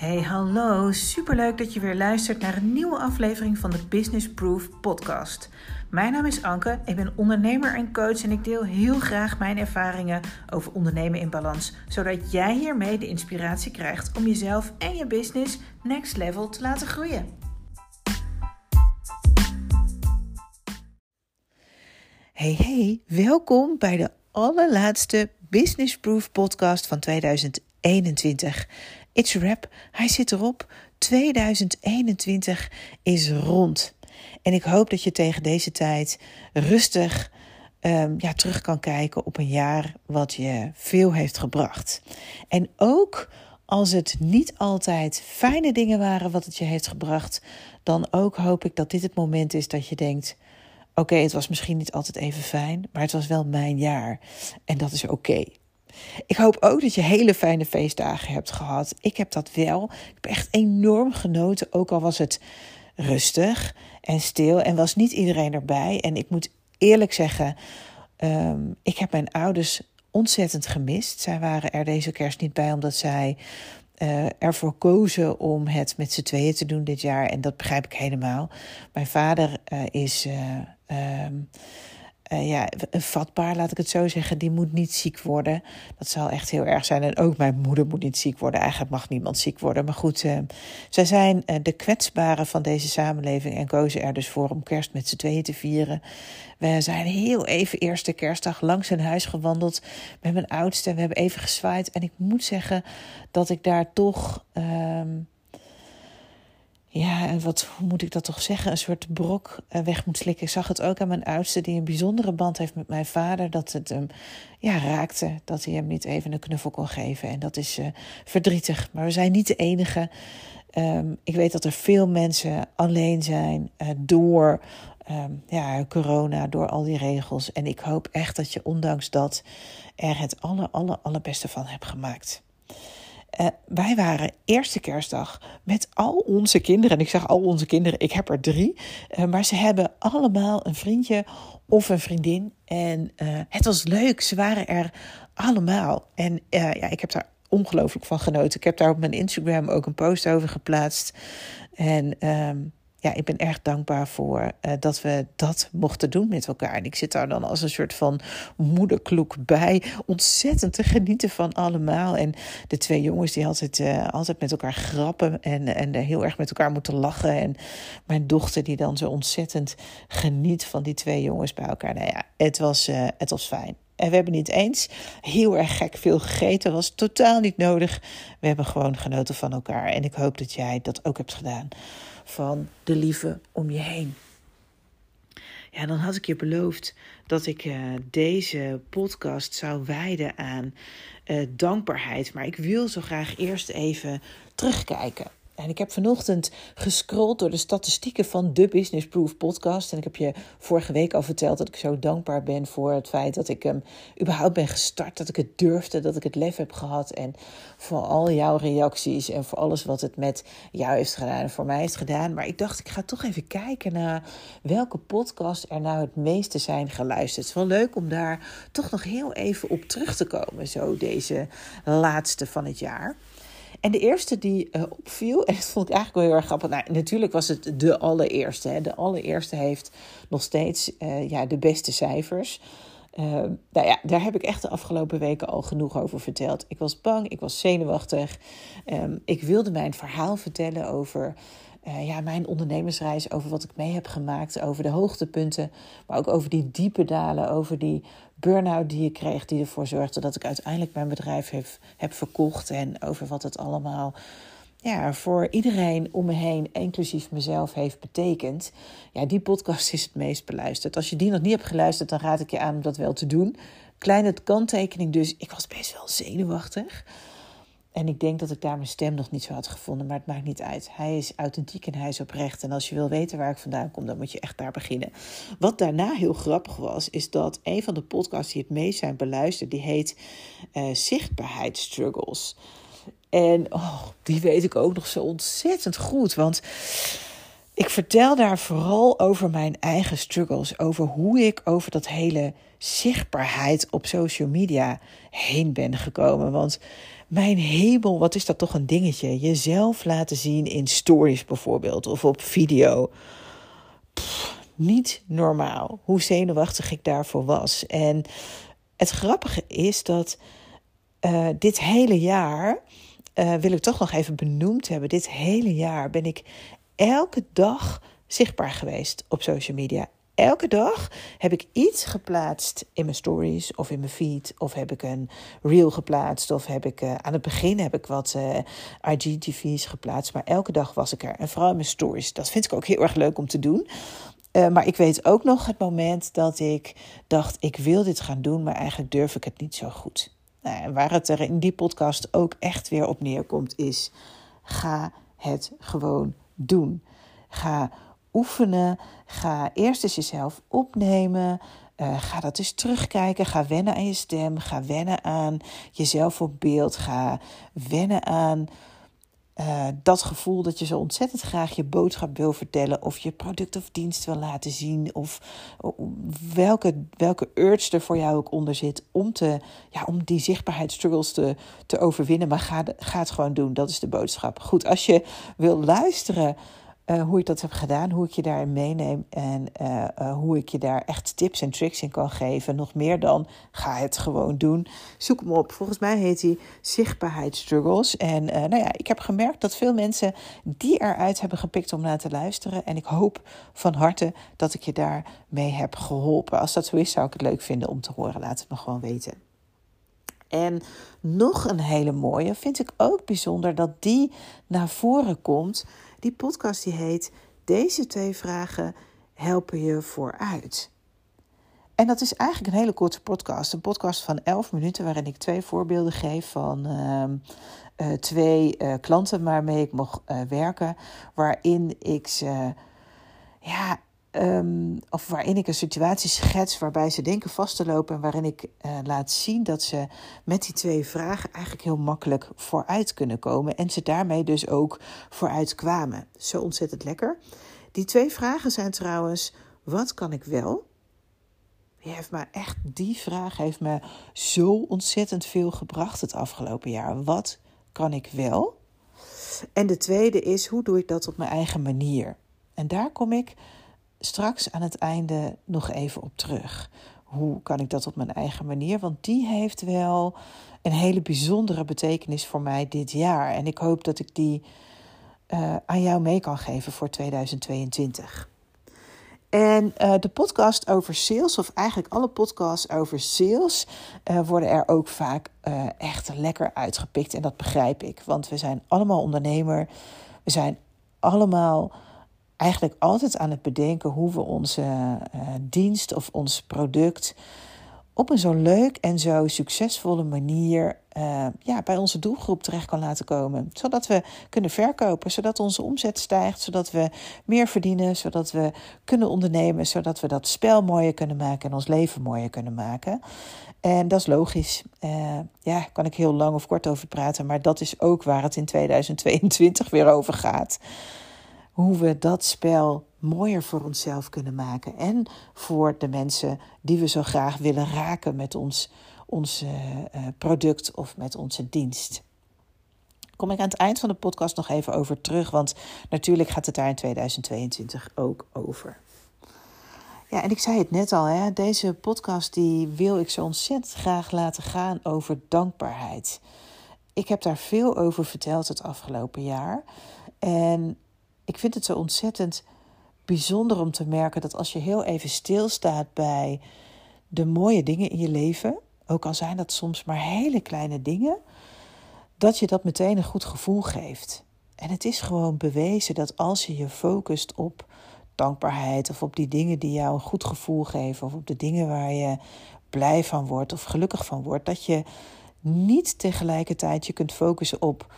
Hey, hallo. Superleuk dat je weer luistert naar een nieuwe aflevering van de Business Proof podcast. Mijn naam is Anke, ik ben ondernemer en coach en ik deel heel graag mijn ervaringen over ondernemen in balans, zodat jij hiermee de inspiratie krijgt om jezelf en je business next level te laten groeien. Hey hey, welkom bij de allerlaatste Business Proof podcast van 2021. It's a wrap. Hij zit erop. 2021 is rond. En ik hoop dat je tegen deze tijd rustig um, ja, terug kan kijken op een jaar wat je veel heeft gebracht. En ook als het niet altijd fijne dingen waren wat het je heeft gebracht, dan ook hoop ik dat dit het moment is dat je denkt: oké, het was misschien niet altijd even fijn, maar het was wel mijn jaar. En dat is oké. Ik hoop ook dat je hele fijne feestdagen hebt gehad. Ik heb dat wel. Ik heb echt enorm genoten, ook al was het rustig en stil en was niet iedereen erbij. En ik moet eerlijk zeggen, um, ik heb mijn ouders ontzettend gemist. Zij waren er deze kerst niet bij omdat zij uh, ervoor kozen om het met z'n tweeën te doen dit jaar. En dat begrijp ik helemaal. Mijn vader uh, is. Uh, um, uh, ja, een vatbaar, laat ik het zo zeggen, die moet niet ziek worden. Dat zal echt heel erg zijn. En ook mijn moeder moet niet ziek worden. Eigenlijk mag niemand ziek worden. Maar goed, uh, zij zijn uh, de kwetsbaren van deze samenleving en kozen er dus voor om kerst met z'n tweeën te vieren. We zijn heel even eerste kerstdag langs hun huis gewandeld met mijn oudste. We hebben even gezwaaid. En ik moet zeggen dat ik daar toch. Uh, ja, en wat hoe moet ik dat toch zeggen? Een soort brok eh, weg moet slikken. Ik zag het ook aan mijn oudste, die een bijzondere band heeft met mijn vader. Dat het hem ja, raakte, dat hij hem niet even een knuffel kon geven. En dat is uh, verdrietig. Maar we zijn niet de enige. Um, ik weet dat er veel mensen alleen zijn uh, door um, ja, corona, door al die regels. En ik hoop echt dat je ondanks dat er het aller, aller, allerbeste van hebt gemaakt. Uh, wij waren eerste kerstdag met al onze kinderen. En ik zeg al onze kinderen, ik heb er drie. Uh, maar ze hebben allemaal een vriendje of een vriendin. En uh, het was leuk. Ze waren er allemaal. En ja, ik heb daar ongelooflijk van genoten. Ik heb daar op mijn Instagram ook een post over geplaatst. En um, ja, ik ben erg dankbaar voor uh, dat we dat mochten doen met elkaar. En ik zit daar dan als een soort van moederkloek bij. Ontzettend te genieten van allemaal. En de twee jongens die altijd, uh, altijd met elkaar grappen en, en heel erg met elkaar moeten lachen. En mijn dochter die dan zo ontzettend geniet van die twee jongens bij elkaar. Nou ja, het was, uh, het was fijn. En we hebben niet eens heel erg gek veel gegeten. was totaal niet nodig. We hebben gewoon genoten van elkaar. En ik hoop dat jij dat ook hebt gedaan van de lieve om je heen. Ja, dan had ik je beloofd dat ik uh, deze podcast zou wijden aan uh, dankbaarheid. Maar ik wil zo graag eerst even terugkijken. En ik heb vanochtend gescrolld door de statistieken van de Business Proof podcast. En ik heb je vorige week al verteld dat ik zo dankbaar ben voor het feit dat ik hem überhaupt ben gestart. Dat ik het durfde, dat ik het lef heb gehad. En voor al jouw reacties en voor alles wat het met jou heeft gedaan en voor mij heeft gedaan. Maar ik dacht, ik ga toch even kijken naar welke podcast er nou het meeste zijn geluisterd. Het is wel leuk om daar toch nog heel even op terug te komen, zo deze laatste van het jaar. En de eerste die uh, opviel, en dat vond ik eigenlijk wel heel erg grappig. Nou, natuurlijk was het de allereerste. Hè. De allereerste heeft nog steeds uh, ja, de beste cijfers. Uh, nou ja, daar heb ik echt de afgelopen weken al genoeg over verteld. Ik was bang, ik was zenuwachtig. Um, ik wilde mijn verhaal vertellen over uh, ja, mijn ondernemersreis, over wat ik mee heb gemaakt, over de hoogtepunten, maar ook over die diepe dalen, over die burn-out die ik kreeg, die ervoor zorgde dat ik uiteindelijk mijn bedrijf heb, heb verkocht en over wat het allemaal ja, voor iedereen om me heen, inclusief mezelf, heeft betekend. Ja, die podcast is het meest beluisterd. Als je die nog niet hebt geluisterd, dan raad ik je aan om dat wel te doen. Kleine kanttekening dus, ik was best wel zenuwachtig. En ik denk dat ik daar mijn stem nog niet zo had gevonden, maar het maakt niet uit. Hij is authentiek en hij is oprecht. En als je wil weten waar ik vandaan kom, dan moet je echt daar beginnen. Wat daarna heel grappig was, is dat een van de podcasts die het meest zijn beluisterd, die heet uh, Zichtbaarheidsstruggles. En oh, die weet ik ook nog zo ontzettend goed. Want ik vertel daar vooral over mijn eigen struggles. Over hoe ik over dat hele zichtbaarheid op social media heen ben gekomen. Want mijn hemel, wat is dat toch een dingetje? Jezelf laten zien in stories bijvoorbeeld of op video. niet normaal hoe zenuwachtig ik daarvoor was. En het grappige is dat uh, dit hele jaar, uh, wil ik toch nog even benoemd hebben, dit hele jaar ben ik elke dag zichtbaar geweest op social media elke dag heb ik iets geplaatst in mijn stories of in mijn feed. Of heb ik een reel geplaatst. Of heb ik uh, aan het begin heb ik wat uh, eh, IGTV's geplaatst. Maar elke dag was ik er. En vooral in mijn stories. Dat vind ik ook heel erg leuk om te doen. Uh, maar ik weet ook nog het moment dat ik dacht: ik wil dit gaan doen, maar eigenlijk durf ik het niet zo goed. Nou, en waar het er in die podcast ook echt weer op neerkomt, is: ga het gewoon doen. Ga oefenen. Ga eerst eens jezelf opnemen. Uh, ga dat eens terugkijken. Ga wennen aan je stem. Ga wennen aan jezelf op beeld. Ga wennen aan uh, dat gevoel dat je zo ontzettend graag je boodschap wil vertellen. Of je product of dienst wil laten zien. Of welke, welke urge er voor jou ook onder zit. Om, te, ja, om die zichtbaarheidsstruggles te, te overwinnen. Maar ga, ga het gewoon doen. Dat is de boodschap. Goed, als je wil luisteren uh, hoe ik dat heb gedaan, hoe ik je daarin meeneem en uh, uh, hoe ik je daar echt tips en tricks in kan geven. Nog meer dan ga het gewoon doen. Zoek hem op. Volgens mij heet hij Zichtbaarheid Struggles. En nou ja, ik heb gemerkt dat veel mensen die eruit hebben gepikt om naar te luisteren. En ik hoop van harte dat ik je daarmee heb geholpen. Als dat zo is, zou ik het leuk vinden om te horen. Laat het me gewoon weten. En nog een hele mooie vind ik ook bijzonder dat die naar voren komt die podcast die heet Deze twee vragen helpen je vooruit. En dat is eigenlijk een hele korte podcast. Een podcast van 11 minuten waarin ik twee voorbeelden geef van uh, twee uh, klanten waarmee ik mocht uh, werken. Waarin ik ze ja, Um, of waarin ik een situatie schets waarbij ze denken vast te lopen en waarin ik uh, laat zien dat ze met die twee vragen eigenlijk heel makkelijk vooruit kunnen komen en ze daarmee dus ook vooruit kwamen. Zo ontzettend lekker. Die twee vragen zijn trouwens: wat kan ik wel? Die heeft me echt, die vraag heeft me zo ontzettend veel gebracht het afgelopen jaar. Wat kan ik wel? En de tweede is: hoe doe ik dat op mijn eigen manier? En daar kom ik straks aan het einde nog even op terug. Hoe kan ik dat op mijn eigen manier? Want die heeft wel een hele bijzondere betekenis voor mij dit jaar. En ik hoop dat ik die uh, aan jou mee kan geven voor 2022. En uh, de podcast over sales, of eigenlijk alle podcasts over sales, uh, worden er ook vaak echt lekker uitgepikt. En dat begrijp ik, want we zijn allemaal ondernemer. We zijn allemaal eigenlijk altijd aan het bedenken hoe we onze uh, dienst of ons product op een zo leuk en zo succesvolle manier uh, ja, bij onze doelgroep terecht kan laten komen. Zodat we kunnen verkopen, zodat onze omzet stijgt, zodat we meer verdienen, zodat we kunnen ondernemen, zodat we dat spel mooier kunnen maken en ons leven mooier kunnen maken. En dat is logisch. Uh, ja, kan ik heel lang of kort over praten, maar dat is ook waar het in 2022 weer over gaat hoe we dat spel mooier voor onszelf kunnen maken. En voor de mensen die we zo graag willen raken met ons, ons uh, product of met onze dienst. Kom ik aan het eind van de podcast nog even over terug, want natuurlijk gaat het daar in 2022 ook over. Ja, en ik zei het net al, hè, deze podcast die wil ik zo ontzettend graag laten gaan over dankbaarheid. Ik heb daar veel over verteld het afgelopen jaar. En ik vind het zo ontzettend bijzonder om te merken dat als je heel even stilstaat bij de mooie dingen in je leven, ook al zijn dat soms maar hele kleine dingen, dat je dat meteen een goed gevoel geeft. En het is gewoon bewezen dat als je je focust op dankbaarheid of op die dingen die jou een goed gevoel geven of op de dingen waar je blij van wordt of gelukkig van wordt, dat je niet tegelijkertijd je kunt focussen op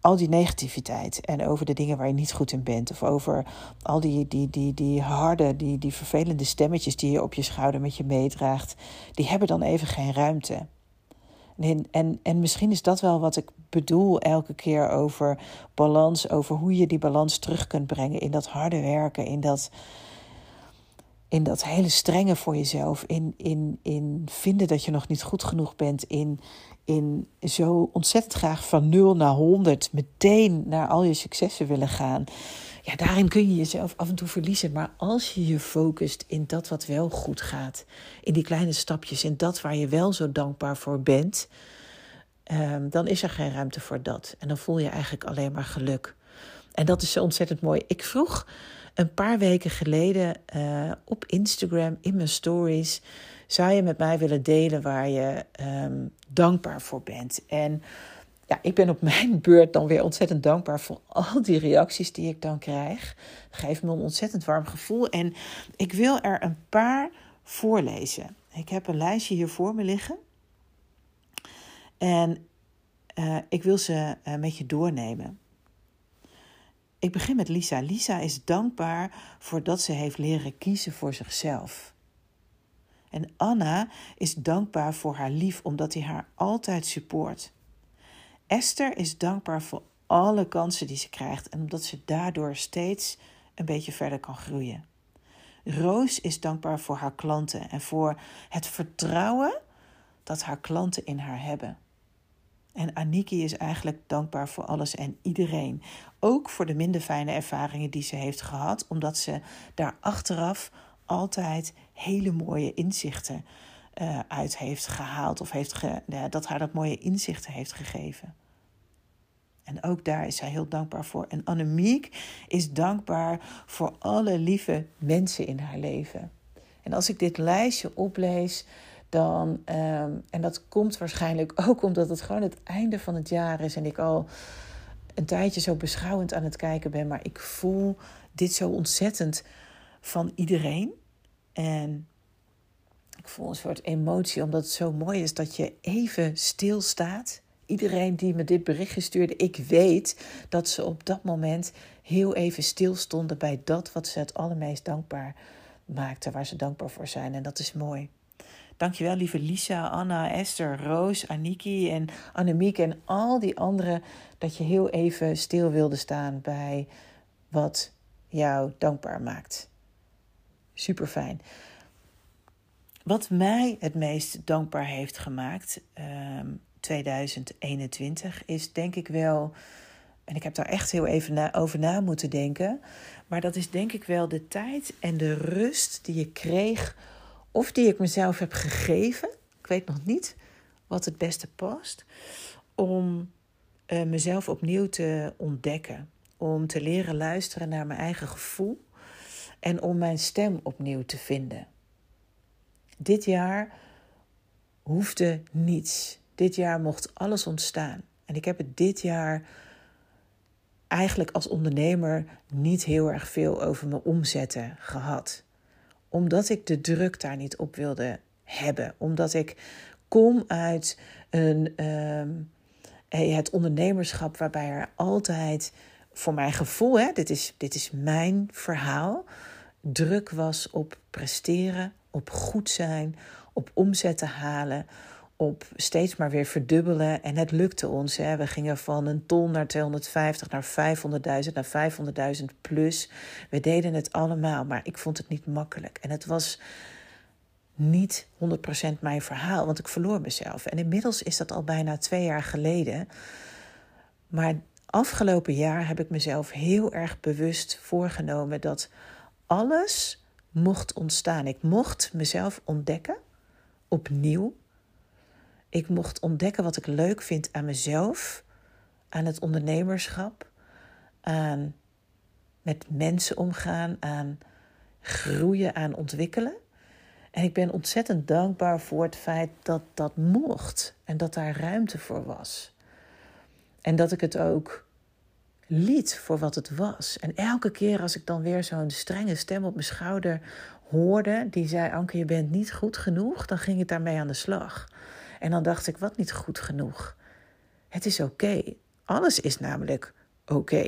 al die negativiteit en over de dingen waar je niet goed in bent. Of over al die, die, die, die harde, die, die vervelende stemmetjes die je op je schouder met je meedraagt. Die hebben dan even geen ruimte. En, en, en misschien is dat wel wat ik bedoel elke keer over balans. Over hoe je die balans terug kunt brengen in dat harde werken. In dat in dat hele strenge voor jezelf, in, in, in vinden dat je nog niet goed genoeg bent, in, in zo ontzettend graag van 0 naar 100 meteen naar al je successen willen gaan. Ja, daarin kun je jezelf af en toe verliezen. Maar als je je focust in dat wat wel goed gaat, in die kleine stapjes, in dat waar je wel zo dankbaar voor bent, ehm, dan is er geen ruimte voor dat. En dan voel je eigenlijk alleen maar geluk. En dat is zo ontzettend mooi. Ik vroeg een paar weken geleden uh, op Instagram in mijn stories: zou je met mij willen delen waar je um, dankbaar voor bent? En ja, ik ben op mijn beurt dan weer ontzettend dankbaar voor al die reacties die ik dan krijg. Geeft me een ontzettend warm gevoel. En ik wil er een paar voorlezen. Ik heb een lijstje hier voor me liggen. En uh, ik wil ze uh, met je doornemen. Ik begin met Lisa. Lisa is dankbaar voor dat ze heeft leren kiezen voor zichzelf. En Anna is dankbaar voor haar lief omdat hij haar altijd support. Esther is dankbaar voor alle kansen die ze krijgt en omdat ze daardoor steeds een beetje verder kan groeien. Roos is dankbaar voor haar klanten en voor het vertrouwen dat haar klanten in haar hebben. En Aniki is eigenlijk dankbaar voor alles en iedereen. Ook voor de minder fijne ervaringen die ze heeft gehad, omdat ze daar achteraf altijd hele mooie inzichten uh, uit heeft gehaald. Of heeft dat haar dat mooie inzichten heeft gegeven. En ook daar is zij heel dankbaar voor. En Annemiek is dankbaar voor alle lieve mensen in haar leven. En als ik dit lijstje oplees, dan, um, en dat komt waarschijnlijk ook omdat het gewoon het einde van het jaar is en ik al een tijdje zo beschouwend aan het kijken ben, maar ik voel dit zo ontzettend van iedereen. En ik voel een soort emotie, omdat het zo mooi is dat je even stilstaat. Iedereen die me dit berichtje stuurde, ik weet dat ze op dat moment heel even stilstonden bij dat wat ze het allermeest dankbaar maakten, waar ze dankbaar voor zijn. En dat is mooi. Dankjewel, lieve Lisa, Anna, Esther, Roos, Aniki en Annemiek en al die anderen. Dat je heel even stil wilde staan bij wat jou dankbaar maakt. Super fijn. Wat mij het meest dankbaar heeft gemaakt, um, 2021, is denk ik wel. En ik heb daar echt heel even over na moeten denken. Maar dat is denk ik wel de tijd en de rust die je kreeg of die ik mezelf heb gegeven. Ik weet nog niet wat het beste past. Om uh, mezelf opnieuw te ontdekken. Om te leren luisteren naar mijn eigen gevoel. En om mijn stem opnieuw te vinden. Dit jaar hoefde niets. Dit jaar mocht alles ontstaan. En ik heb het dit jaar eigenlijk als ondernemer niet heel erg veel over mijn omzetten gehad omdat ik de druk daar niet op wilde hebben. Omdat ik kom uit een, um, het ondernemerschap waarbij er altijd, voor mijn gevoel, hè, dit, is, dit is mijn verhaal, druk was op presteren, op goed zijn, op omzet halen, op steeds maar weer verdubbelen. En het lukte ons. Hè. We gingen van een ton naar 250, naar 500.000, naar 500.000 plus. We deden het allemaal, maar ik vond het niet makkelijk. En het was niet 100% mijn verhaal, want ik verloor mezelf. En inmiddels is dat al bijna twee jaar geleden. Maar afgelopen jaar heb ik mezelf heel erg bewust voorgenomen dat alles mocht ontstaan. Ik mocht mezelf ontdekken, opnieuw. Ik mocht ontdekken wat ik leuk vind aan mezelf, aan het ondernemerschap, aan met mensen omgaan, aan groeien, aan ontwikkelen. En ik ben ontzettend dankbaar voor het feit dat dat mocht en dat daar ruimte voor was. En dat ik het ook liet voor wat het was. En elke keer als ik dan weer zo'n strenge stem op mijn schouder hoorde, die zei: Anke, je bent niet goed genoeg, dan ging ik daarmee aan de slag. En dan dacht ik, wat niet goed genoeg? Het is oké. Alles is namelijk oké.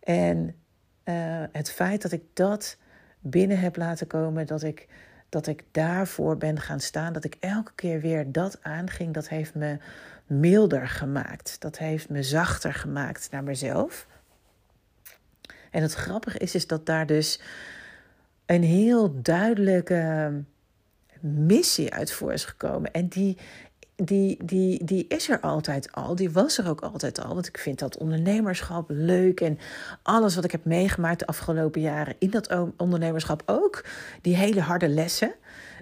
En uh, het feit dat ik dat binnen heb laten komen, dat ik, dat ik daarvoor ben gaan staan, dat ik elke keer weer dat aanging, dat heeft me milder gemaakt. Dat heeft me zachter gemaakt naar mezelf. En het grappige is, is dat daar dus een heel duidelijke missie uit voor is gekomen. En die, die, die, die is er altijd al. Die was er ook altijd al. Want ik vind dat ondernemerschap leuk. En alles wat ik heb meegemaakt de afgelopen jaren in dat ondernemerschap ook. Die hele harde lessen.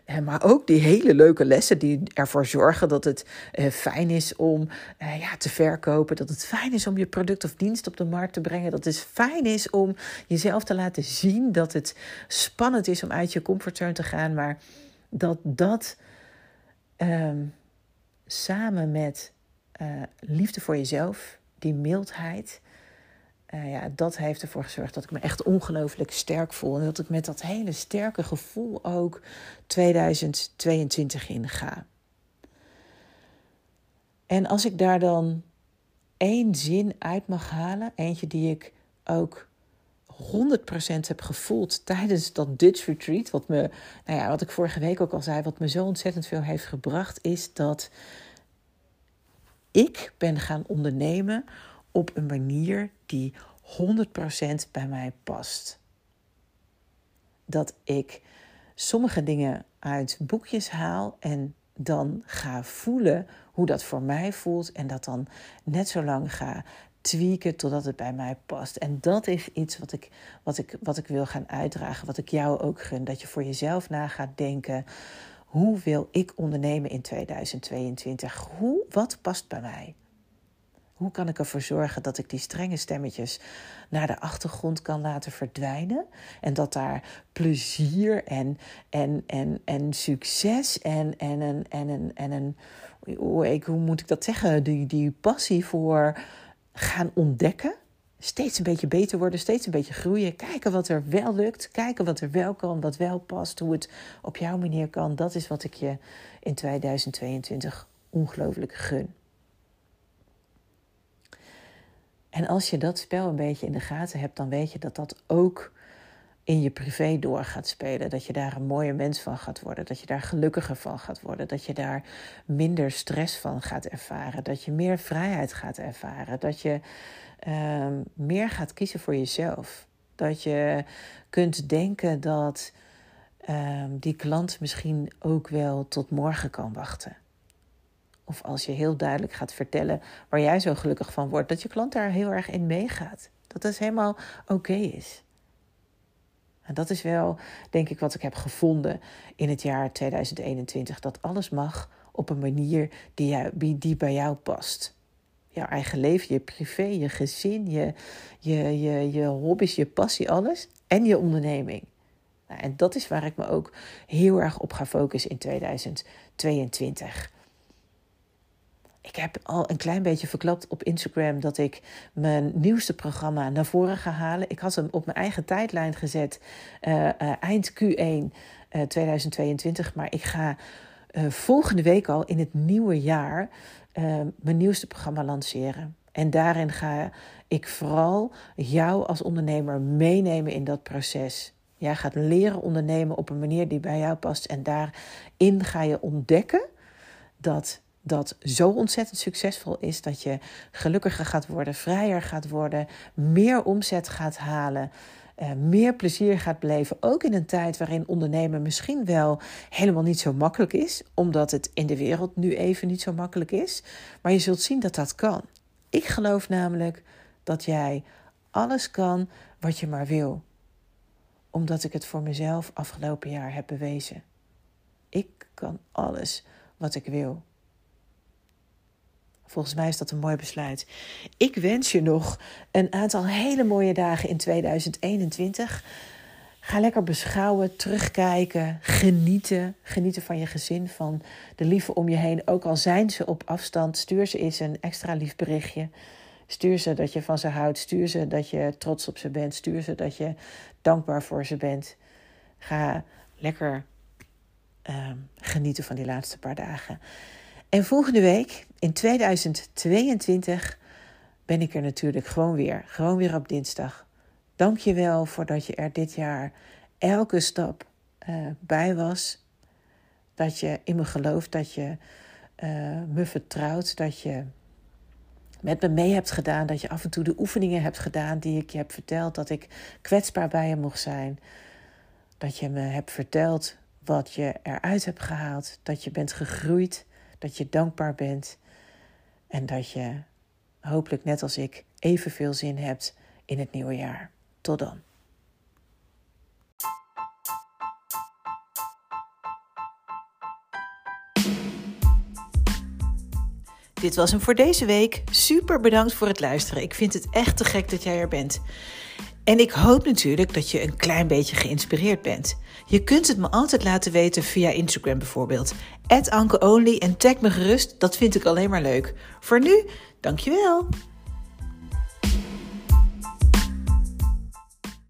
Eh, maar ook die hele leuke lessen die ervoor zorgen dat het eh, fijn is om eh, ja, te verkopen. Dat het fijn is om je product of dienst op de markt te brengen. Dat het fijn is om jezelf te laten zien. Dat het spannend is om uit je comfortzone te gaan. Maar dat dat ehm, samen met liefde voor jezelf, die mildheid. Uh, ja, dat heeft ervoor gezorgd dat ik me echt ongelooflijk sterk voel. En dat ik met dat hele sterke gevoel ook 2022 in ga. En als ik daar dan één zin uit mag halen, eentje die ik ook 100% heb gevoeld tijdens dat Dutch Retreat, wat, me, nou ja, wat ik vorige week ook al zei, wat me zo ontzettend veel heeft gebracht, is dat ik ben gaan ondernemen op een manier die 100% bij mij past. Dat ik sommige dingen uit boekjes haal en dan ga voelen hoe dat voor mij voelt en dat dan net zo lang ga tweaken totdat het bij mij past. En dat is iets wat ik, wat ik, wat ik wil gaan uitdragen, wat ik jou ook gun. Dat je voor jezelf na gaat denken: hoe wil ik ondernemen in 2022? Hoe, wat past bij mij? Hoe kan ik ervoor zorgen dat ik die strenge stemmetjes naar de achtergrond kan laten verdwijnen? En dat daar plezier en, en, en, en succes en, en, en, en, en, en een, hoe, ik, hoe moet ik dat zeggen? Die, die passie voor gaan ontdekken. Steeds een beetje beter worden, steeds een beetje groeien. Kijken wat er wel lukt, kijken wat er wel kan, wat wel past, hoe het op jouw manier kan. Dat is wat ik je in 2022 ongelooflijk gun. En als je dat spel een beetje in de gaten hebt, dan weet je dat dat ook in je privé door gaat spelen. Dat je daar een mooie mens van gaat worden. Dat je daar gelukkiger van gaat worden. Dat je daar minder stress van gaat ervaren. Dat je meer vrijheid gaat ervaren. Dat je uh, meer gaat kiezen voor jezelf. Dat je kunt denken dat uh, die klant misschien ook wel tot morgen kan wachten. Of als je heel duidelijk gaat vertellen waar jij zo gelukkig van wordt, dat je klant daar heel erg in meegaat. Dat dat helemaal oké is. En dat is wel, denk ik, wat ik heb gevonden in het jaar 2021. Dat alles mag op een manier die, die bij jou past. Jouw eigen leven, je privé, je gezin, je, je, je, je hobby's, je passie, alles. En je onderneming. Nou, en dat is waar ik me ook heel erg op ga focussen in 2022. Ik heb al een klein beetje verklapt op Instagram dat ik mijn nieuwste programma naar voren ga halen. Ik had hem op mijn eigen tijdlijn gezet uh, uh, eind Q1 uh, 2022. Maar ik ga volgende week al in het nieuwe jaar mijn nieuwste programma lanceren. En daarin ga ik vooral jou als ondernemer meenemen in dat proces. Jij gaat leren ondernemen op een manier die bij jou past. En daarin ga je ontdekken dat dat zo ontzettend succesvol is dat je gelukkiger gaat worden, vrijer gaat worden, meer omzet gaat halen. Uh, meer plezier gaat beleven. Ook in een tijd waarin ondernemen misschien wel helemaal niet zo makkelijk is, omdat het in de wereld nu even niet zo makkelijk is. Maar je zult zien dat dat kan. Ik geloof namelijk dat jij alles kan wat je maar wil, omdat ik het voor mezelf afgelopen jaar heb bewezen. Ik kan alles wat ik wil. Volgens mij is dat een mooi besluit. Ik wens je nog een aantal hele mooie dagen in 2021. Ga lekker beschouwen, terugkijken, genieten. Genieten van je gezin, van de lieve om je heen. Ook al zijn ze op afstand, stuur ze eens een extra lief berichtje. Stuur ze dat je van ze houdt. Stuur ze dat je trots op ze bent. Stuur ze dat je dankbaar voor ze bent. Ga lekker uh, genieten van die laatste paar dagen. En volgende week, in 2022, ben ik er natuurlijk gewoon weer. Gewoon weer op dinsdag. Dank je wel voor dat je er dit jaar elke stap uh, bij was. Dat je in me gelooft, dat je uh, me vertrouwt, dat je met me mee hebt gedaan. Dat je af en toe de oefeningen hebt gedaan die ik je heb verteld. Dat ik kwetsbaar bij je mocht zijn. dat je me hebt verteld wat je eruit hebt gehaald, dat je bent gegroeid, dat je dankbaar bent en dat je hopelijk net als ik evenveel zin hebt in het nieuwe jaar. Tot dan. Dit was hem voor deze week. Super bedankt voor het luisteren. Ik vind het echt te gek dat jij er bent. En ik hoop natuurlijk dat je een klein beetje geïnspireerd bent. Je kunt het me altijd laten weten via Instagram bijvoorbeeld. Ankeonly en tag me gerust, dat vind ik alleen maar leuk. Voor nu, dankjewel.